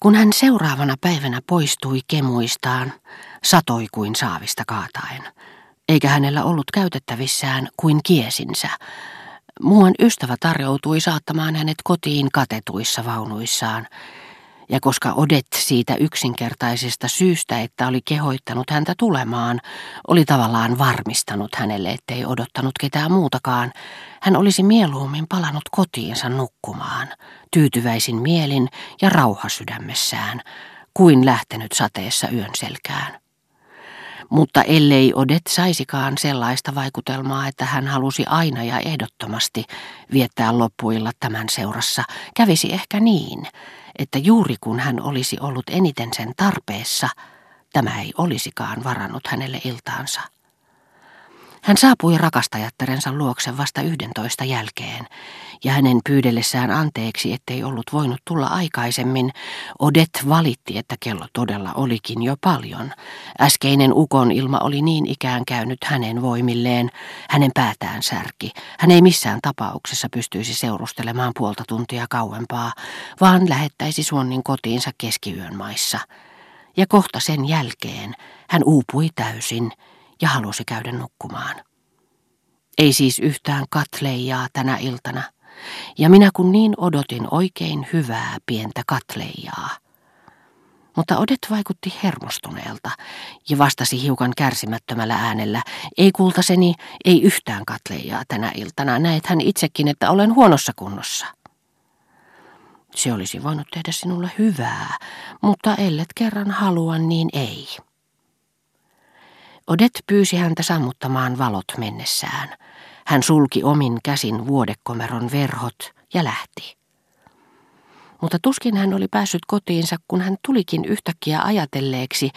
Kun hän seuraavana päivänä poistui kemuistaan, satoi kuin saavista kaataen, eikä hänellä ollut käytettävissään kuin kiesinsä. Muuan ystävä tarjoutui saattamaan hänet kotiin katetuissa vaunuissaan, ja koska Odet siitä yksinkertaisesta syystä, että oli kehoittanut häntä tulemaan, oli tavallaan varmistanut hänelle, ettei odottanut ketään muutakaan, hän olisi mieluummin palannut kotiinsa nukkumaan, tyytyväisin mielin ja rauha sydämessään, kuin lähtenyt sateessa yön selkään. Mutta ellei Odet saisikaan sellaista vaikutelmaa, että hän halusi aina ja ehdottomasti viettää loppuilla tämän seurassa, kävisi ehkä niin, että juuri kun hän olisi ollut eniten sen tarpeessa, tämä ei olisikaan varannut hänelle iltaansa. Hän saapui rakastajattarensa luokse vasta yhdentoista jälkeen, ja hänen pyydellessään anteeksi, ettei ollut voinut tulla aikaisemmin, Odet valitti, että kello todella olikin jo paljon. Äskeinen ukon ilma oli niin ikään käynyt hänen voimilleen, hänen päätään särki. Hän ei missään tapauksessa pystyisi seurustelemaan puolta tuntia kauempaa, vaan lähettäisi Suonnin kotiinsa keskiyön maissa. Ja kohta sen jälkeen hän uupui täysin ja halusi käydä nukkumaan. Ei siis yhtään katleijaa tänä iltana. Ja minä kun niin odotin oikein hyvää pientä katleijaa. Mutta Odet vaikutti hermostuneelta ja vastasi hiukan kärsimättömällä äänellä. Ei kultaseni, ei yhtään katleijaa tänä iltana. Näet hän itsekin, että olen huonossa kunnossa. Se olisi voinut tehdä sinulle hyvää, mutta ellet kerran halua, niin ei. Odet pyysi häntä sammuttamaan valot mennessään. Hän sulki omin käsin vuodekomeron verhot ja lähti. Mutta tuskin hän oli päässyt kotiinsa, kun hän tulikin yhtäkkiä ajatelleeksi,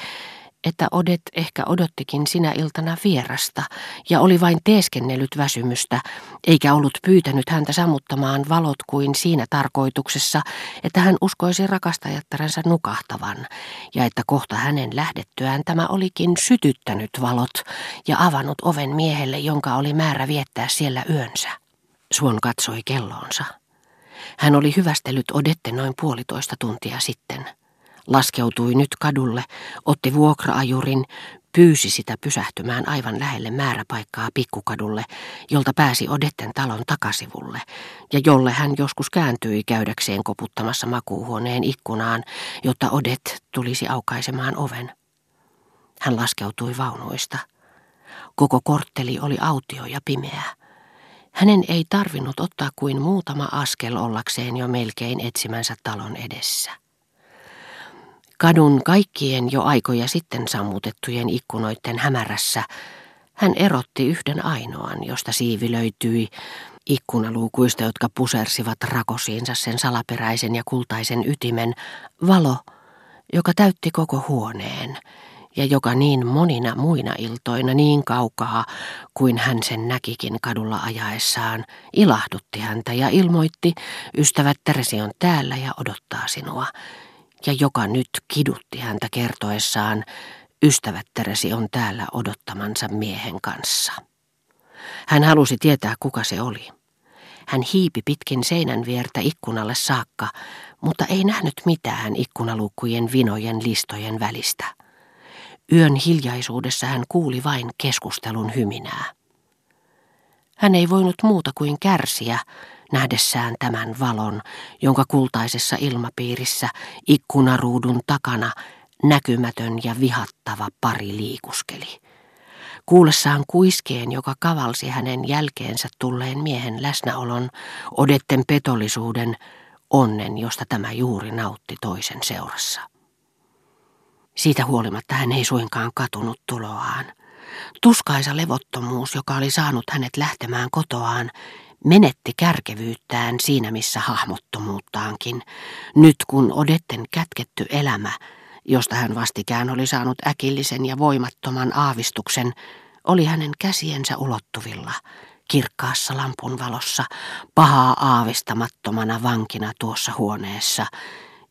että Odet ehkä odottikin sinä iltana vierasta ja oli vain teeskennellyt väsymystä, eikä ollut pyytänyt häntä sammuttamaan valot kuin siinä tarkoituksessa, että hän uskoisi rakastajattarensa nukahtavan, ja että kohta hänen lähdettyään tämä olikin sytyttänyt valot ja avannut oven miehelle, jonka oli määrä viettää siellä yönsä. Suon katsoi kelloonsa. Hän oli hyvästellyt Odette noin puolitoista tuntia sitten laskeutui nyt kadulle, otti vuokraajurin, pyysi sitä pysähtymään aivan lähelle määräpaikkaa pikkukadulle, jolta pääsi Odetten talon takasivulle, ja jolle hän joskus kääntyi käydäkseen koputtamassa makuuhuoneen ikkunaan, jotta Odet tulisi aukaisemaan oven. Hän laskeutui vaunuista. Koko kortteli oli autio ja pimeä. Hänen ei tarvinnut ottaa kuin muutama askel ollakseen jo melkein etsimänsä talon edessä. Kadun kaikkien jo aikoja sitten sammutettujen ikkunoiden hämärässä hän erotti yhden ainoan, josta siivi löytyi ikkunaluukuista, jotka pusersivat rakosiinsa sen salaperäisen ja kultaisen ytimen, valo, joka täytti koko huoneen ja joka niin monina muina iltoina niin kaukaa kuin hän sen näkikin kadulla ajaessaan, ilahdutti häntä ja ilmoitti, ystävät Teresi on täällä ja odottaa sinua ja joka nyt kidutti häntä kertoessaan, ystävättäresi on täällä odottamansa miehen kanssa. Hän halusi tietää, kuka se oli. Hän hiipi pitkin seinän viertä ikkunalle saakka, mutta ei nähnyt mitään ikkunaluukkujen vinojen listojen välistä. Yön hiljaisuudessa hän kuuli vain keskustelun hyminää. Hän ei voinut muuta kuin kärsiä, nähdessään tämän valon, jonka kultaisessa ilmapiirissä ikkunaruudun takana näkymätön ja vihattava pari liikuskeli. Kuullessaan kuiskeen, joka kavalsi hänen jälkeensä tulleen miehen läsnäolon, odetten petollisuuden, onnen, josta tämä juuri nautti toisen seurassa. Siitä huolimatta hän ei suinkaan katunut tuloaan. Tuskaisa levottomuus, joka oli saanut hänet lähtemään kotoaan, menetti kärkevyyttään siinä missä hahmottomuuttaankin, nyt kun Odetten kätketty elämä, josta hän vastikään oli saanut äkillisen ja voimattoman aavistuksen, oli hänen käsiensä ulottuvilla, kirkkaassa lampun valossa, pahaa aavistamattomana vankina tuossa huoneessa,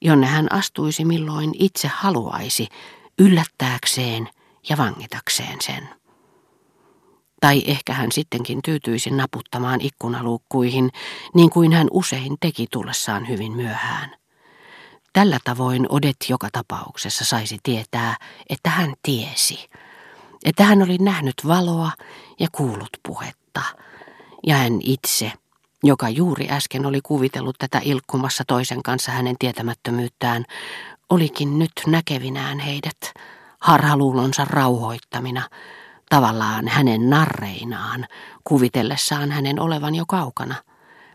jonne hän astuisi milloin itse haluaisi, yllättääkseen ja vangitakseen sen. Tai ehkä hän sittenkin tyytyisi naputtamaan ikkunaluukkuihin, niin kuin hän usein teki tullessaan hyvin myöhään. Tällä tavoin Odet joka tapauksessa saisi tietää, että hän tiesi, että hän oli nähnyt valoa ja kuullut puhetta, ja hän itse, joka juuri äsken oli kuvitellut tätä ilkkumassa toisen kanssa hänen tietämättömyyttään, olikin nyt näkevinään heidät, harhaluulonsa rauhoittamina, tavallaan hänen narreinaan, kuvitellessaan hänen olevan jo kaukana,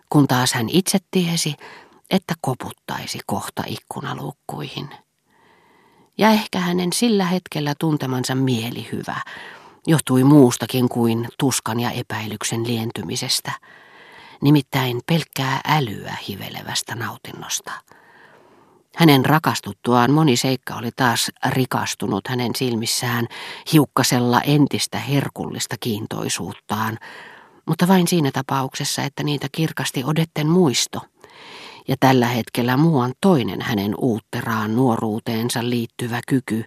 kun taas hän itse tiesi, että koputtaisi kohta ikkunaluukkuihin. Ja ehkä hänen sillä hetkellä tuntemansa mielihyvä johtui muustakin kuin tuskan ja epäilyksen lientymisestä, nimittäin pelkkää älyä hivelevästä nautinnosta. Hänen rakastuttuaan moni seikka oli taas rikastunut hänen silmissään hiukkasella entistä herkullista kiintoisuuttaan, mutta vain siinä tapauksessa, että niitä kirkasti odetten muisto. Ja tällä hetkellä muuan toinen hänen uutteraan nuoruuteensa liittyvä kyky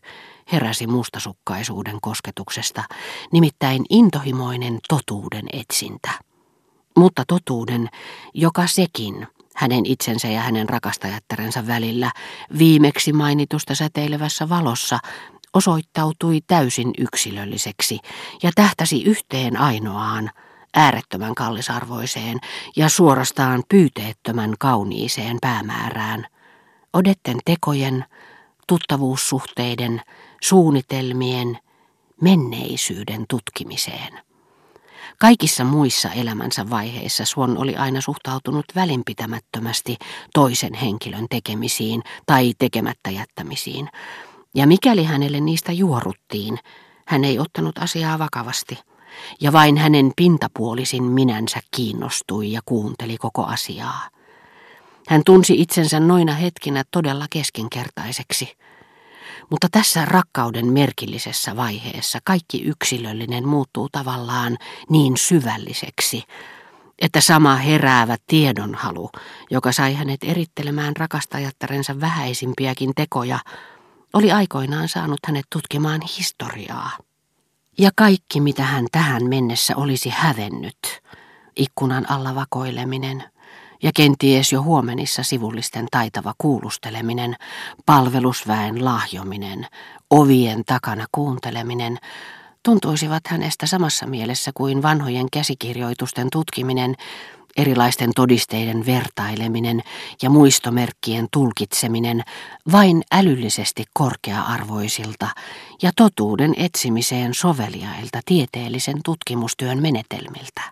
heräsi mustasukkaisuuden kosketuksesta, nimittäin intohimoinen totuuden etsintä. Mutta totuuden, joka sekin – hänen itsensä ja hänen rakastajattarensa välillä viimeksi mainitusta säteilevässä valossa osoittautui täysin yksilölliseksi ja tähtäsi yhteen ainoaan, äärettömän kallisarvoiseen ja suorastaan pyyteettömän kauniiseen päämäärään, odetten tekojen, tuttavuussuhteiden, suunnitelmien, menneisyyden tutkimiseen. Kaikissa muissa elämänsä vaiheissa Swan oli aina suhtautunut välinpitämättömästi toisen henkilön tekemisiin tai tekemättä jättämisiin, ja mikäli hänelle niistä juoruttiin, hän ei ottanut asiaa vakavasti, ja vain hänen pintapuolisin minänsä kiinnostui ja kuunteli koko asiaa. Hän tunsi itsensä noina hetkinä todella keskinkertaiseksi. Mutta tässä rakkauden merkillisessä vaiheessa kaikki yksilöllinen muuttuu tavallaan niin syvälliseksi, että sama heräävä tiedonhalu, joka sai hänet erittelemään rakastajattarensa vähäisimpiäkin tekoja, oli aikoinaan saanut hänet tutkimaan historiaa. Ja kaikki, mitä hän tähän mennessä olisi hävennyt, ikkunan alla vakoileminen, ja kenties jo huomenissa sivullisten taitava kuulusteleminen, palvelusväen lahjominen, ovien takana kuunteleminen, tuntuisivat hänestä samassa mielessä kuin vanhojen käsikirjoitusten tutkiminen, erilaisten todisteiden vertaileminen ja muistomerkkien tulkitseminen vain älyllisesti korkea-arvoisilta ja totuuden etsimiseen soveliailta tieteellisen tutkimustyön menetelmiltä.